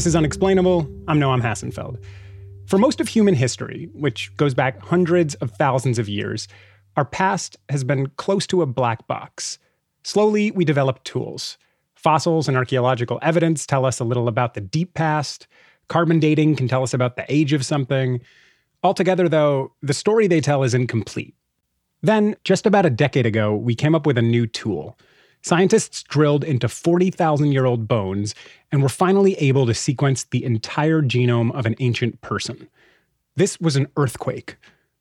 This is Unexplainable. I'm Noam Hassenfeld. For most of human history, which goes back hundreds of thousands of years, our past has been close to a black box. Slowly, we developed tools. Fossils and archaeological evidence tell us a little about the deep past. Carbon dating can tell us about the age of something. Altogether, though, the story they tell is incomplete. Then, just about a decade ago, we came up with a new tool Scientists drilled into 40,000 year old bones and were finally able to sequence the entire genome of an ancient person. This was an earthquake.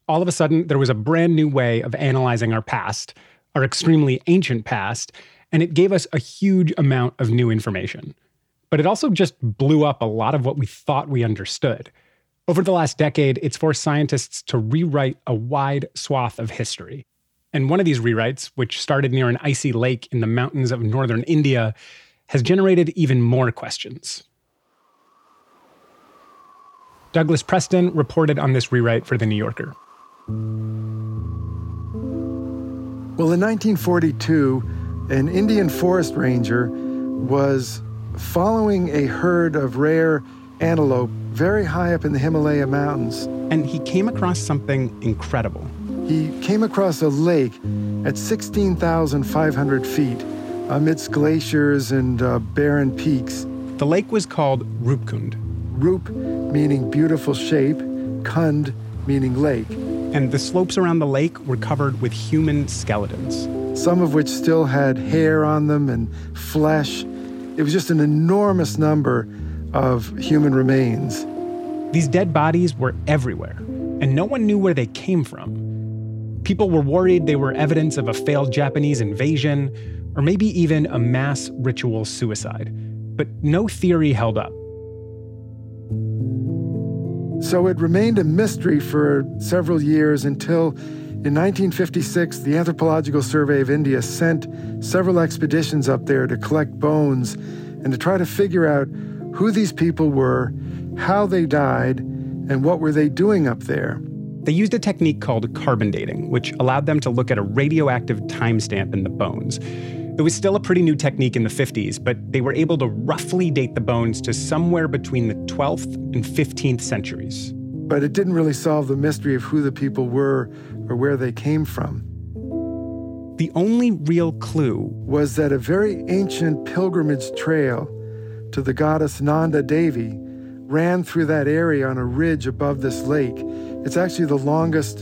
All of a sudden, there was a brand new way of analyzing our past, our extremely ancient past, and it gave us a huge amount of new information. But it also just blew up a lot of what we thought we understood. Over the last decade, it's forced scientists to rewrite a wide swath of history. And one of these rewrites, which started near an icy lake in the mountains of northern India, has generated even more questions. Douglas Preston reported on this rewrite for The New Yorker. Well, in 1942, an Indian forest ranger was following a herd of rare antelope very high up in the Himalaya mountains. And he came across something incredible he came across a lake at 16,500 feet amidst glaciers and uh, barren peaks. The lake was called Rupkund. Rup meaning beautiful shape, Kund meaning lake. And the slopes around the lake were covered with human skeletons. Some of which still had hair on them and flesh. It was just an enormous number of human remains. These dead bodies were everywhere, and no one knew where they came from. People were worried they were evidence of a failed Japanese invasion, or maybe even a mass ritual suicide. But no theory held up. So it remained a mystery for several years until in 1956, the Anthropological Survey of India sent several expeditions up there to collect bones and to try to figure out who these people were, how they died, and what were they doing up there. They used a technique called carbon dating, which allowed them to look at a radioactive timestamp in the bones. It was still a pretty new technique in the 50s, but they were able to roughly date the bones to somewhere between the 12th and 15th centuries. But it didn't really solve the mystery of who the people were or where they came from. The only real clue was that a very ancient pilgrimage trail to the goddess Nanda Devi ran through that area on a ridge above this lake it's actually the longest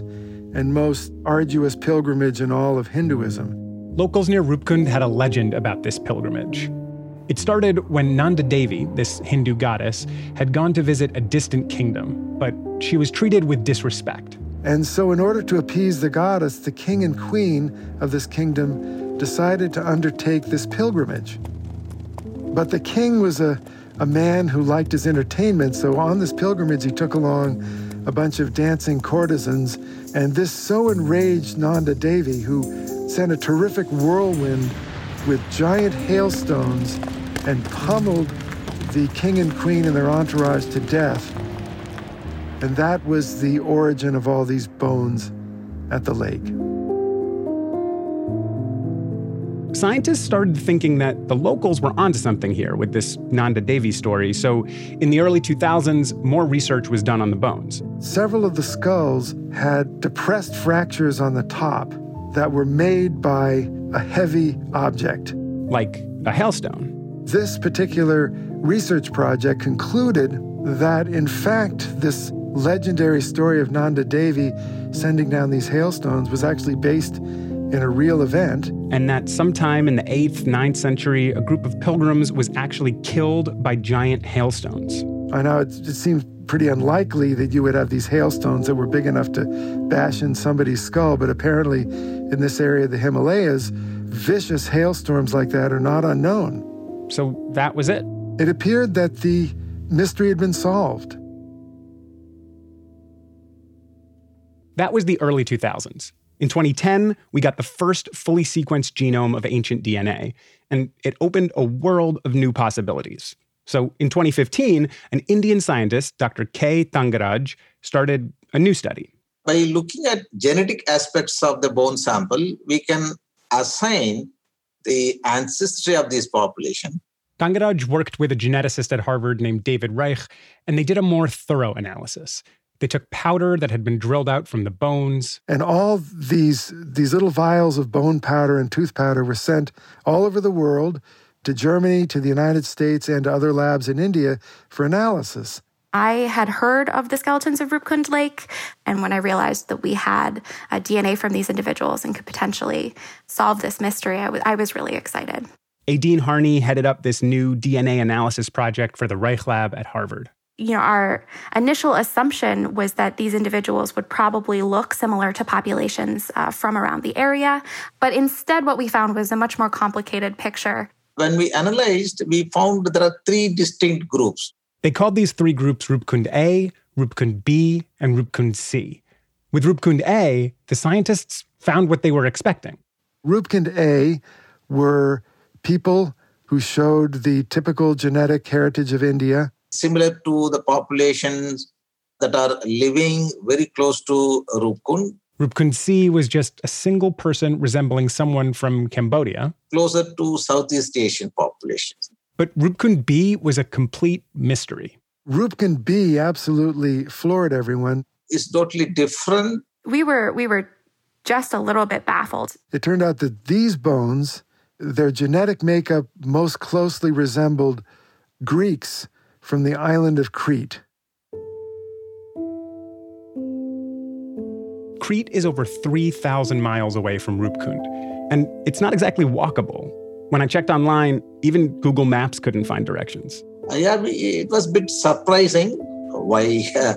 and most arduous pilgrimage in all of Hinduism. Locals near Rupkund had a legend about this pilgrimage. It started when Nanda Devi, this Hindu goddess, had gone to visit a distant kingdom, but she was treated with disrespect. And so, in order to appease the goddess, the king and queen of this kingdom decided to undertake this pilgrimage. But the king was a, a man who liked his entertainment, so on this pilgrimage, he took along a bunch of dancing courtesans, and this so enraged Nanda Devi, who sent a terrific whirlwind with giant hailstones and pummeled the king and queen and their entourage to death. And that was the origin of all these bones at the lake. Scientists started thinking that the locals were onto something here with this Nanda Devi story, so in the early 2000s, more research was done on the bones. Several of the skulls had depressed fractures on the top that were made by a heavy object. Like a hailstone. This particular research project concluded that, in fact, this legendary story of Nanda Devi sending down these hailstones was actually based in a real event. And that sometime in the 8th, 9th century, a group of pilgrims was actually killed by giant hailstones. I know it, it seems pretty unlikely that you would have these hailstones that were big enough to bash in somebody's skull, but apparently in this area of the Himalayas, vicious hailstorms like that are not unknown. So that was it. It appeared that the mystery had been solved. That was the early 2000s. In 2010, we got the first fully sequenced genome of ancient DNA, and it opened a world of new possibilities. So in 2015, an Indian scientist, Dr. K. Thangaraj, started a new study. By looking at genetic aspects of the bone sample, we can assign the ancestry of this population. Thangaraj worked with a geneticist at Harvard named David Reich, and they did a more thorough analysis. They took powder that had been drilled out from the bones. And all these, these little vials of bone powder and tooth powder were sent all over the world to Germany, to the United States, and to other labs in India for analysis. I had heard of the skeletons of Roopkund Lake, and when I realized that we had uh, DNA from these individuals and could potentially solve this mystery, I, w- I was really excited. Éadaoin Harney headed up this new DNA analysis project for the Reich Lab at Harvard you know, our initial assumption was that these individuals would probably look similar to populations uh, from around the area. But instead, what we found was a much more complicated picture. When we analyzed, we found there are three distinct groups. They called these three groups Rupkund A, Rupkund B, and Rupkund C. With Rupkund A, the scientists found what they were expecting. Rupkund A were people who showed the typical genetic heritage of India similar to the populations that are living very close to Roopkund. Roopkund C was just a single person resembling someone from Cambodia. Closer to Southeast Asian populations. But Roopkund B was a complete mystery. Roopkund B absolutely floored everyone. It's totally different. We were we were just a little bit baffled. It turned out that these bones, their genetic makeup most closely resembled Greeks from the island of Crete. Crete is over 3,000 miles away from Rupkund, and it's not exactly walkable. When I checked online, even Google Maps couldn't find directions. Yeah, it was a bit surprising why uh,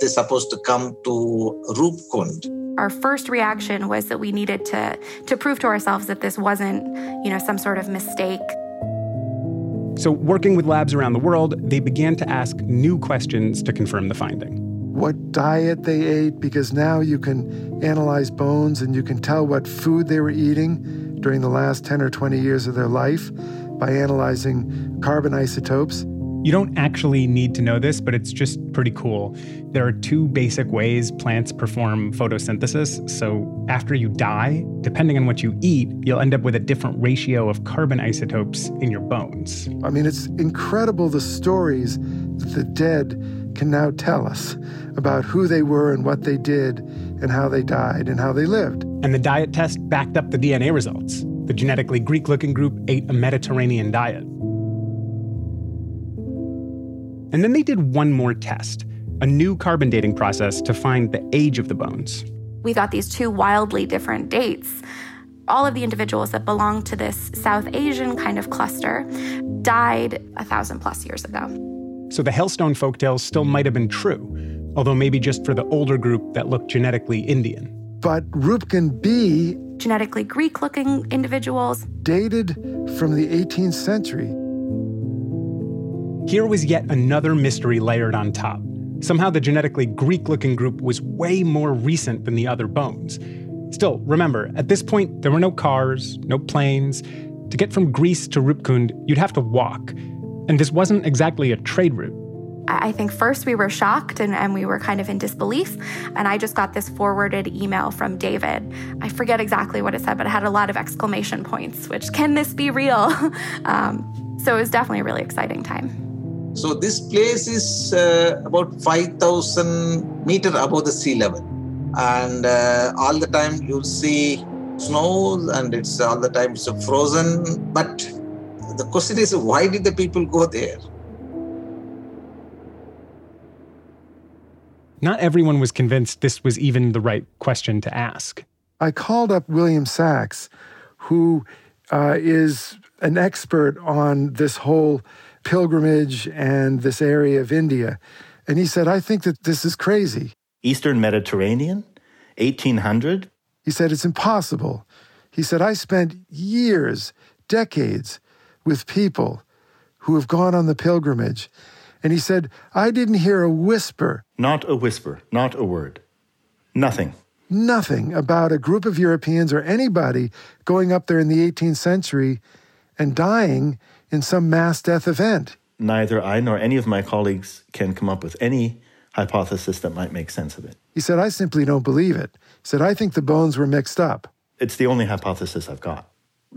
they're supposed to come to Rupkund. Our first reaction was that we needed to to prove to ourselves that this wasn't, you know, some sort of mistake. So, working with labs around the world, they began to ask new questions to confirm the finding. What diet they ate, because now you can analyze bones and you can tell what food they were eating during the last 10 or 20 years of their life by analyzing carbon isotopes. You don't actually need to know this, but it's just pretty cool. There are two basic ways plants perform photosynthesis. So, after you die, depending on what you eat, you'll end up with a different ratio of carbon isotopes in your bones. I mean, it's incredible the stories that the dead can now tell us about who they were and what they did and how they died and how they lived. And the diet test backed up the DNA results. The genetically Greek looking group ate a Mediterranean diet. And then they did one more test a new carbon dating process to find the age of the bones. We got these two wildly different dates. All of the individuals that belong to this South Asian kind of cluster died a thousand plus years ago. So the Hailstone folktales still might have been true, although maybe just for the older group that looked genetically Indian. But Roopkund B, genetically Greek looking individuals, dated from the 18th century. Here was yet another mystery layered on top. Somehow the genetically Greek looking group was way more recent than the other bones. Still, remember, at this point, there were no cars, no planes. To get from Greece to Rupkund, you'd have to walk. And this wasn't exactly a trade route. I think first we were shocked and, and, we were kind of in disbelief. And I just got this forwarded email from David. I forget exactly what it said, but it had a lot of exclamation points, which can this be real? um, so it was definitely a really exciting time. So this place is uh, about 5,000 meter above the sea level. And uh, all the time you'll see snow and it's all the time it's frozen. But the question is, why did the people go there? Not everyone was convinced this was even the right question to ask. I called up William Sax, who uh, is an expert on this whole pilgrimage and this area of India. And he said, I think that this is crazy. Eastern Mediterranean, 1800? He said, It's impossible. He said, I spent years, decades with people who have gone on the pilgrimage. And he said, I didn't hear a whisper. Not a whisper, not a word. Nothing. Nothing about a group of Europeans or anybody going up there in the 18th century and dying in some mass death event. Neither I nor any of my colleagues can come up with any hypothesis that might make sense of it. He said, I simply don't believe it. He said, I think the bones were mixed up. It's the only hypothesis I've got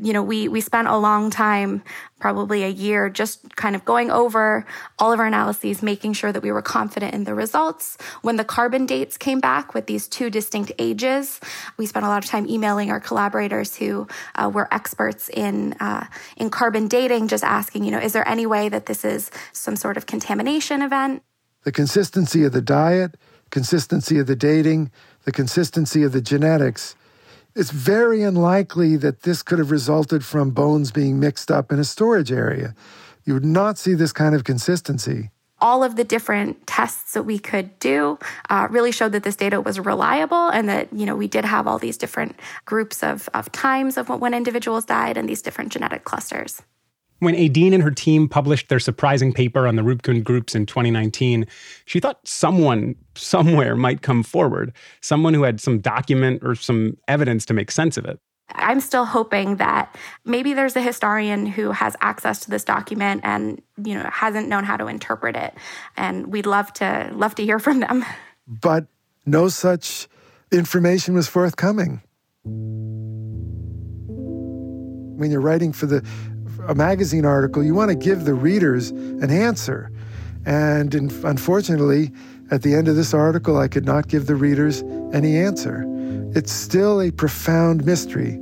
you know, we we spent a long time, probably a year, just kind of going over all of our analyses, making sure that we were confident in the results. When the carbon dates came back with these two distinct ages, we spent a lot of time emailing our collaborators who uh, were experts in uh, in carbon dating, just asking, you know, is there any way that this is some sort of contamination event? The consistency of the diet, consistency of the dating, the consistency of the genetics it's very unlikely that this could have resulted from bones being mixed up in a storage area. You would not see this kind of consistency. All of the different tests that we could do uh, really showed that this data was reliable and that, you know, we did have all these different groups of, of times of when individuals died and these different genetic clusters. When Éadaoin and her team published their surprising paper on the Rupkund groups in 2019, she thought someone somewhere might come forward, someone who had some document or some evidence to make sense of it. I'm still hoping that maybe there's a historian who has access to this document and you know hasn't known how to interpret it and we'd love to love to hear from them. But no such information was forthcoming. When you're writing for the a magazine article, you want to give the readers an answer. And in, unfortunately, at the end of this article, I could not give the readers any answer. It's still a profound mystery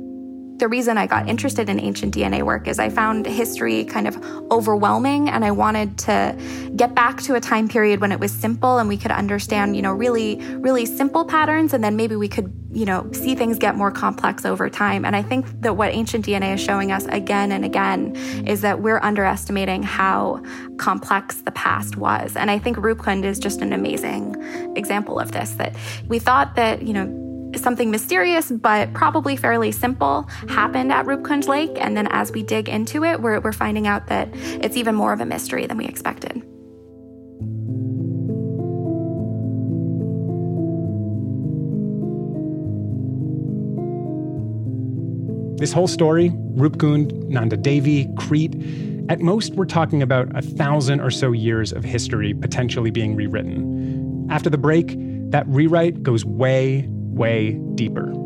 the reason I got interested in ancient DNA work is I found history kind of overwhelming and I wanted to get back to a time period when it was simple and we could understand, you know, really, really simple patterns and then maybe we could, you know, see things get more complex over time. And I think that what ancient DNA is showing us again and again is that we're underestimating how complex the past was. And I think Rupkund is just an amazing example of this that we thought that, you know, something mysterious but probably fairly simple happened at Rupkund Lake. And then as we dig into it, we're, we're finding out that it's even more of a mystery than we expected. This whole story, Rupkund, Nanda Devi, Crete, at most we're talking about a thousand or so years of history potentially being rewritten. After the break, that rewrite goes way, way deeper.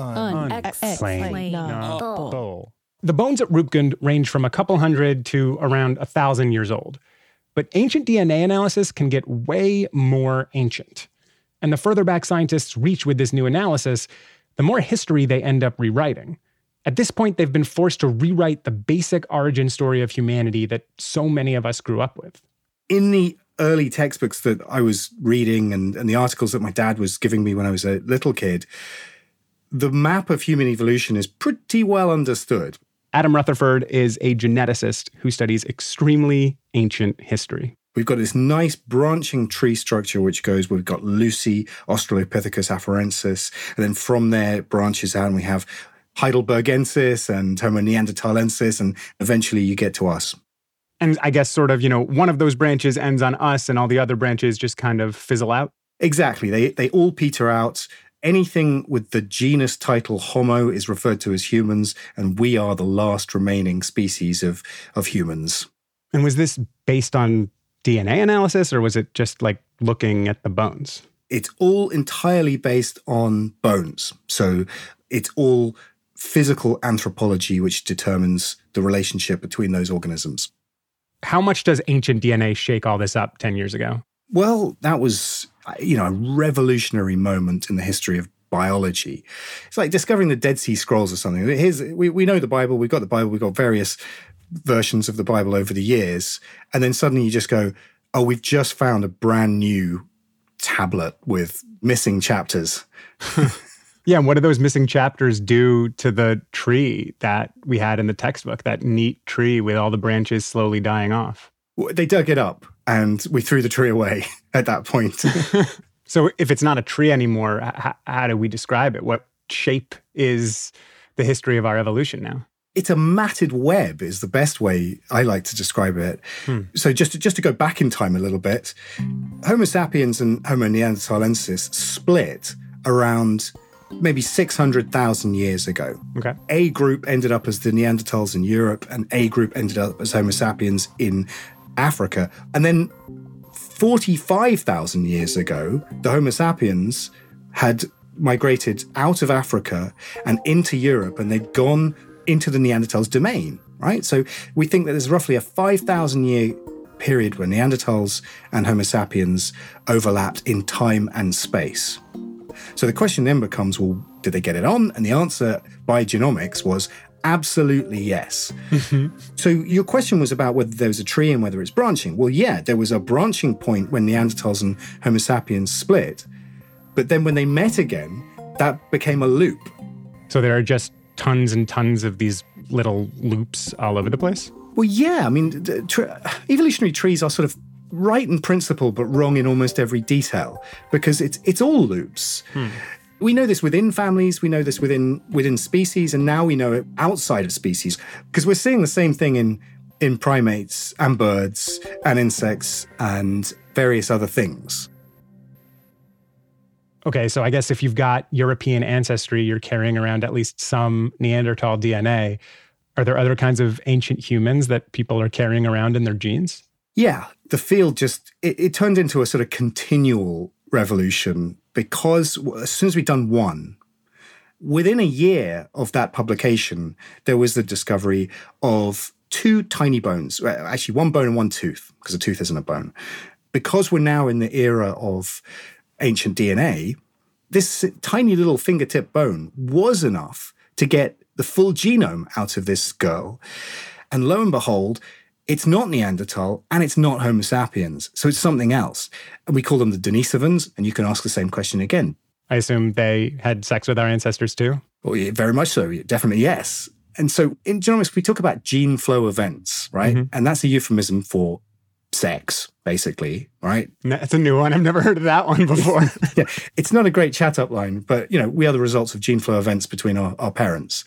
Unexplainable. The bones at Rupkund range from a couple hundred to around a thousand years old. But ancient DNA analysis can get way more ancient. And the further back scientists reach with this new analysis, the more history they end up rewriting. At this point, they've been forced to rewrite the basic origin story of humanity that so many of us grew up with. In the early textbooks that I was reading and, and the articles that my dad was giving me when I was a little kid, the map of human evolution is pretty well understood. Adam Rutherford is a geneticist who studies extremely ancient history. We've got this nice branching tree structure, which goes, we've got Lucy, Australopithecus afarensis, and then from there it branches out and we have Heidelbergensis and Homo neanderthalensis, and eventually you get to us. And I guess sort of, you know, one of those branches ends on us and all the other branches just kind of fizzle out. Exactly. They they all peter out. Anything with the genus title Homo is referred to as humans, and we are the last remaining species of, of humans. And was this based on DNA analysis or was it just like looking at the bones? It's all entirely based on bones. So it's all physical anthropology which determines the relationship between those organisms. How much does ancient DNA shake all this up 10 years ago? Well, that was, you know, a revolutionary moment in the history of biology. It's like discovering the Dead Sea Scrolls or something. Here's we, we know the Bible, we've got the Bible, we've got various versions of the Bible over the years, and then suddenly you just go, oh, we've just found a brand new tablet with missing chapters. yeah, and what do those missing chapters do to the tree that we had in the textbook, that neat tree with all the branches slowly dying off? They dug it up and we threw the tree away at that point. so if it's not a tree anymore, how, how do we describe it? What shape is the history of our evolution now? it's a matted web is the best way I like to describe it. Hmm. So just to, just to go back in time a little bit, Homo sapiens and Homo neanderthalensis split around maybe 600,000 years ago. Okay. A group ended up as the Neanderthals in Europe and A group ended up as Homo sapiens in Africa. And then 45,000 years ago, the Homo sapiens had migrated out of Africa and into Europe and they'd gone into the Neanderthals' domain, right? So we think that there's roughly a 5,000 year period where Neanderthals and Homo sapiens overlapped in time and space. So the question then becomes well, did they get it on? And the answer by genomics was absolutely yes. Mm-hmm. So your question was about whether there was a tree and whether it's branching. Well, yeah, there was a branching point when Neanderthals and Homo sapiens split. But then when they met again, that became a loop. So there are just tons and tons of these little loops all over the place? Well, yeah. I mean, evolutionary trees are sort of right in principle, but wrong in almost every detail because it's it's all loops. Hmm. We know this within families, we know this within within species, and now we know it outside of species because we're seeing the same thing in in primates and birds and insects and various other things. Okay, so I guess if you've got European ancestry, you're carrying around at least some Neanderthal DNA. Are there other kinds of ancient humans that people are carrying around in their genes? Yeah, the field just it, it turned into a sort of continual revolution because as soon as we'd done one, within a year of that publication, there was the discovery of two tiny bones, actually one bone and one tooth, because a tooth isn't a bone. Because we're now in the era of ancient DNA, this tiny little fingertip bone was enough to get the full genome out of this girl. And lo and behold, it's not Neanderthal and it's not Homo sapiens. So it's something else. And we call them the Denisovans. And you can ask the same question again. I assume they had sex with our ancestors too? Well, yeah, very much so. Definitely, yes. And so in genomics, we talk about gene flow events, right? Mm-hmm. And that's a euphemism for sex, basically, right? That's a new one. I've never heard of that one before. yeah, it's not a great chat up line, but you know, we are the results of gene flow events between our, our parents.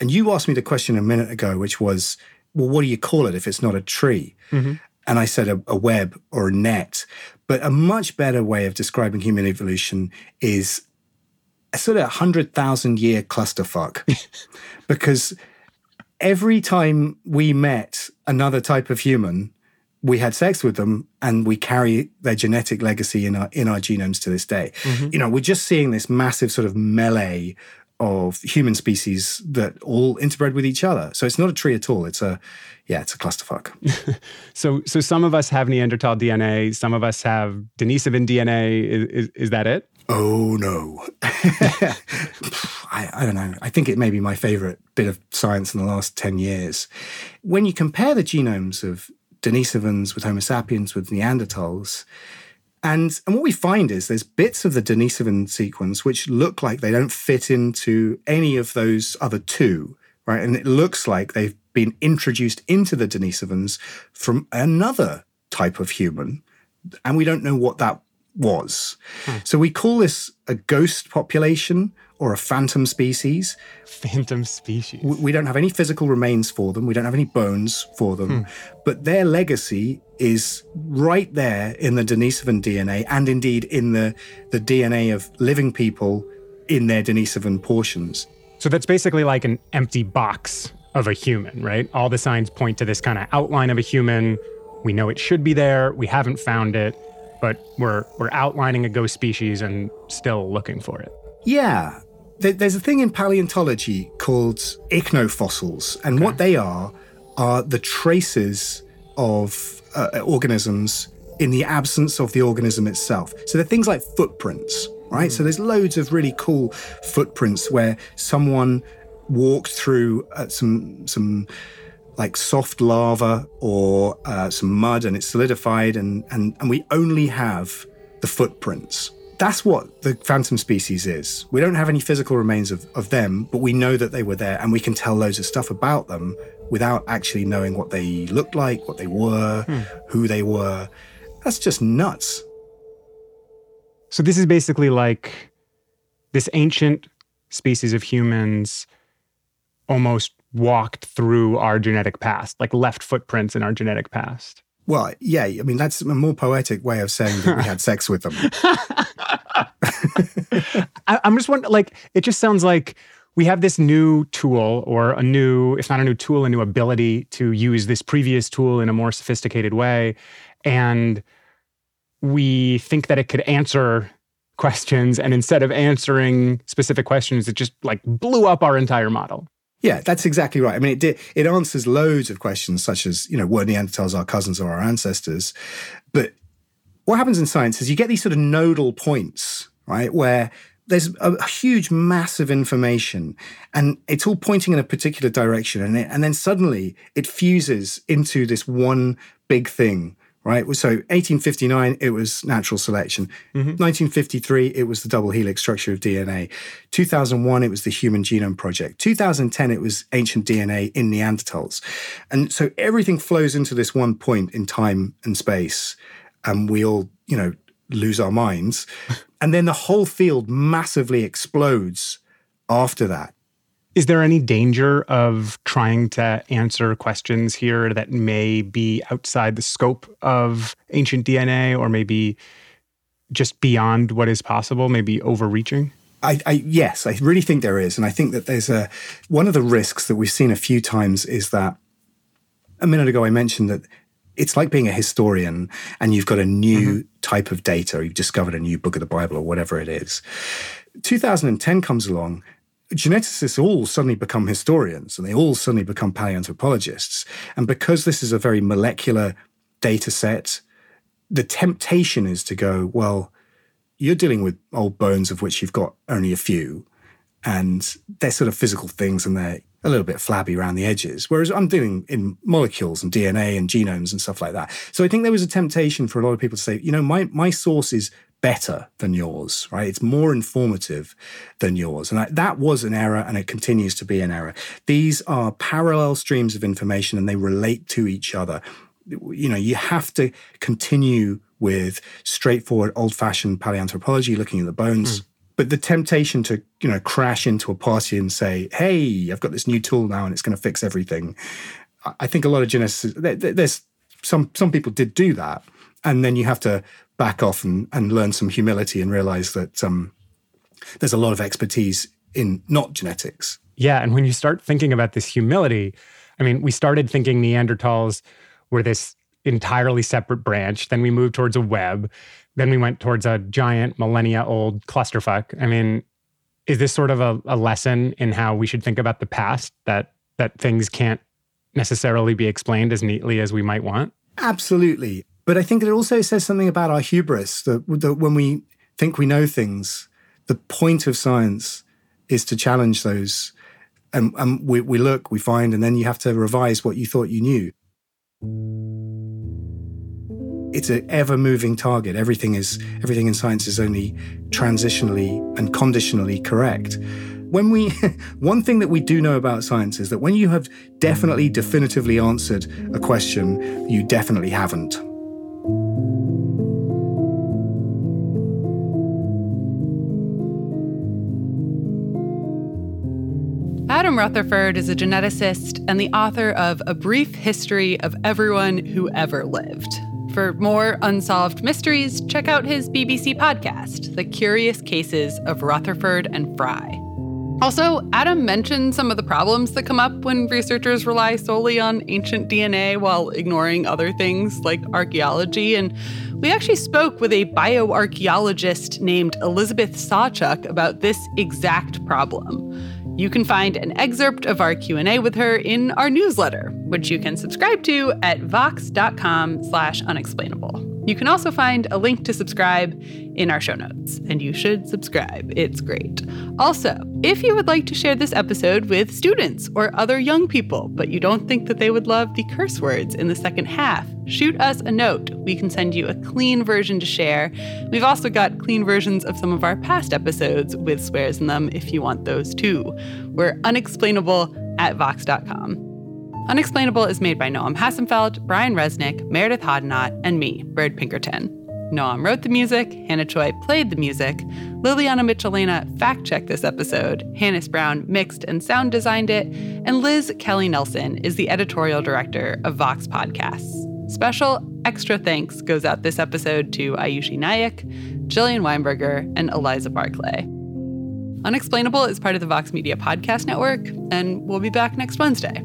And you asked me the question a minute ago, which was, well, what do you call it if it's not a tree? Mm-hmm. And I said a, a web or a net. But a much better way of describing human evolution is a sort of 100,000 year clusterfuck. because every time we met another type of human, we had sex with them and we carry their genetic legacy in our in our genomes to this day. Mm-hmm. You know, we're just seeing this massive sort of melee of human species that all interbred with each other. So it's not a tree at all. It's a yeah, it's a clusterfuck. so so some of us have Neanderthal DNA, some of us have Denisovan DNA. Is, is, is that it? Oh no. I, I don't know. I think it may be my favorite bit of science in the last 10 years. When you compare the genomes of Denisovans with Homo sapiens with Neanderthals. And, and what we find is there's bits of the Denisovan sequence which look like they don't fit into any of those other two, right? And it looks like they've been introduced into the Denisovans from another type of human, and we don't know what that was. Hmm. So we call this a ghost population or a phantom species. Phantom species. We don't have any physical remains for them. We don't have any bones for them. Hmm. But their legacy is right there in the Denisovan DNA and indeed in the, the DNA of living people in their Denisovan portions. So that's basically like an empty box of a human, right? All the signs point to this kind of outline of a human. We know it should be there. We haven't found it, but we're we're outlining a ghost species and still looking for it. Yeah. There's a thing in paleontology called ichnofossils, and okay. what they are are the traces of uh, organisms in the absence of the organism itself. So they're things like footprints, right? Mm. So there's loads of really cool footprints where someone walked through uh, some some like soft lava or uh, some mud and it's solidified and, and and we only have the footprints that's what the phantom species is we don't have any physical remains of, of them but we know that they were there and we can tell loads of stuff about them without actually knowing what they looked like what they were hmm. who they were that's just nuts so this is basically like this ancient species of humans almost walked through our genetic past, like left footprints in our genetic past. Well, yeah, I mean that's a more poetic way of saying that we had sex with them. I, am just wondering, like, it just sounds like we have this new tool, or a new, if not a new tool, a new ability to use this previous tool in a more sophisticated way, and we think that it could answer questions, and instead of answering specific questions, it just like blew up our entire model. Yeah, that's exactly right. I mean, it did, it answers loads of questions, such as you know, were Neanderthals our cousins or our ancestors? But what happens in science is you get these sort of nodal points, right, where there's a, huge mass of information, and it's all pointing in a particular direction, and it, and then suddenly it fuses into this one big thing right? So 1859, it was natural selection. Mm-hmm. 1953, it was the double helix structure of DNA. 2001, it was the Human Genome Project. 2010, it was ancient DNA in Neanderthals. And so everything flows into this one point in time and space. And we all, you know, lose our minds. and then the whole field massively explodes after that. Is there any danger of trying to answer questions here that may be outside the scope of ancient DNA or maybe just beyond what is possible, maybe overreaching? I, I, yes, I really think there is, and I think that there's a one of the risks that we've seen a few times is that a minute ago I mentioned that it's like being a historian and you've got a new mm-hmm. type of data, you've discovered a new book of the Bible or whatever it is. 2010 comes along geneticists all suddenly become historians and they all suddenly become paleoanthropologists. And because this is a very molecular data set, the temptation is to go, well, you're dealing with old bones of which you've got only a few, and they're sort of physical things and they're a little bit flabby around the edges. Whereas I'm dealing in molecules and DNA and genomes and stuff like that. So I think there was a temptation for a lot of people to say, you know, my my source is better than yours, right? It's more informative than yours. And I, that was an error and it continues to be an error. These are parallel streams of information and they relate to each other. You know, you have to continue with straightforward old fashioned paleoanthropology, looking at the bones. Mm. But the temptation to, you know, crash into a party and say, hey, I've got this new tool now and it's going to fix everything. I think a lot of geneticists, there's some, some people did do that. And then you have to back off and, and learn some humility and realize that um, there's a lot of expertise in not genetics. Yeah. And when you start thinking about this humility, I mean, we started thinking Neanderthals were this entirely separate branch. Then we moved towards a web. Then we went towards a giant millennia old clusterfuck. I mean, is this sort of a, a lesson in how we should think about the past that that things can't necessarily be explained as neatly as we might want? Absolutely. But I think it also says something about our hubris that, that when we think we know things, the point of science is to challenge those. And, and we, we look, we find, and then you have to revise what you thought you knew. It's an ever moving target. Everything is everything in science is only transitionally and conditionally correct. When we one thing that we do know about science is that when you have definitely definitively answered a question, you definitely haven't Rutherford is a geneticist and the author of A Brief History of Everyone Who Ever Lived. For more unsolved mysteries, check out his BBC podcast, The Curious Cases of Rutherford and Fry. Also, Adam mentioned some of the problems that come up when researchers rely solely on ancient DNA while ignoring other things like archaeology. And we actually spoke with a bioarchaeologist named Elizabeth Sawchuk about this exact problem. You can find an excerpt of our Q&A with her in our newsletter, which you can subscribe to at vox.com slash unexplainable. You can also find a link to subscribe in our show notes, and you should subscribe. It's great. Also, if you would like to share this episode with students or other young people, but you don't think that they would love the curse words in the second half, shoot us a note. We can send you a clean version to share. We've also got clean versions of some of our past episodes with swears in them if you want those too. We're unexplainable at vox.com. Unexplainable is made by Noam Hassenfeld, Brian Resnick, Meradith Hoddinott, and me, Bird Pinkerton. Noam wrote the music, Hannah Choi played the music, Liliana Michelena fact checked this episode, Hannis Brown mixed and sound designed it, and Liz Kelly Nelson is the editorial director of Vox Podcasts. Special extra thanks goes out this episode to Ayushi Nayak, Jillian Weinberger, and Eliza Barclay. Unexplainable is part of the Vox Media Podcast Network, and we'll be back next Wednesday.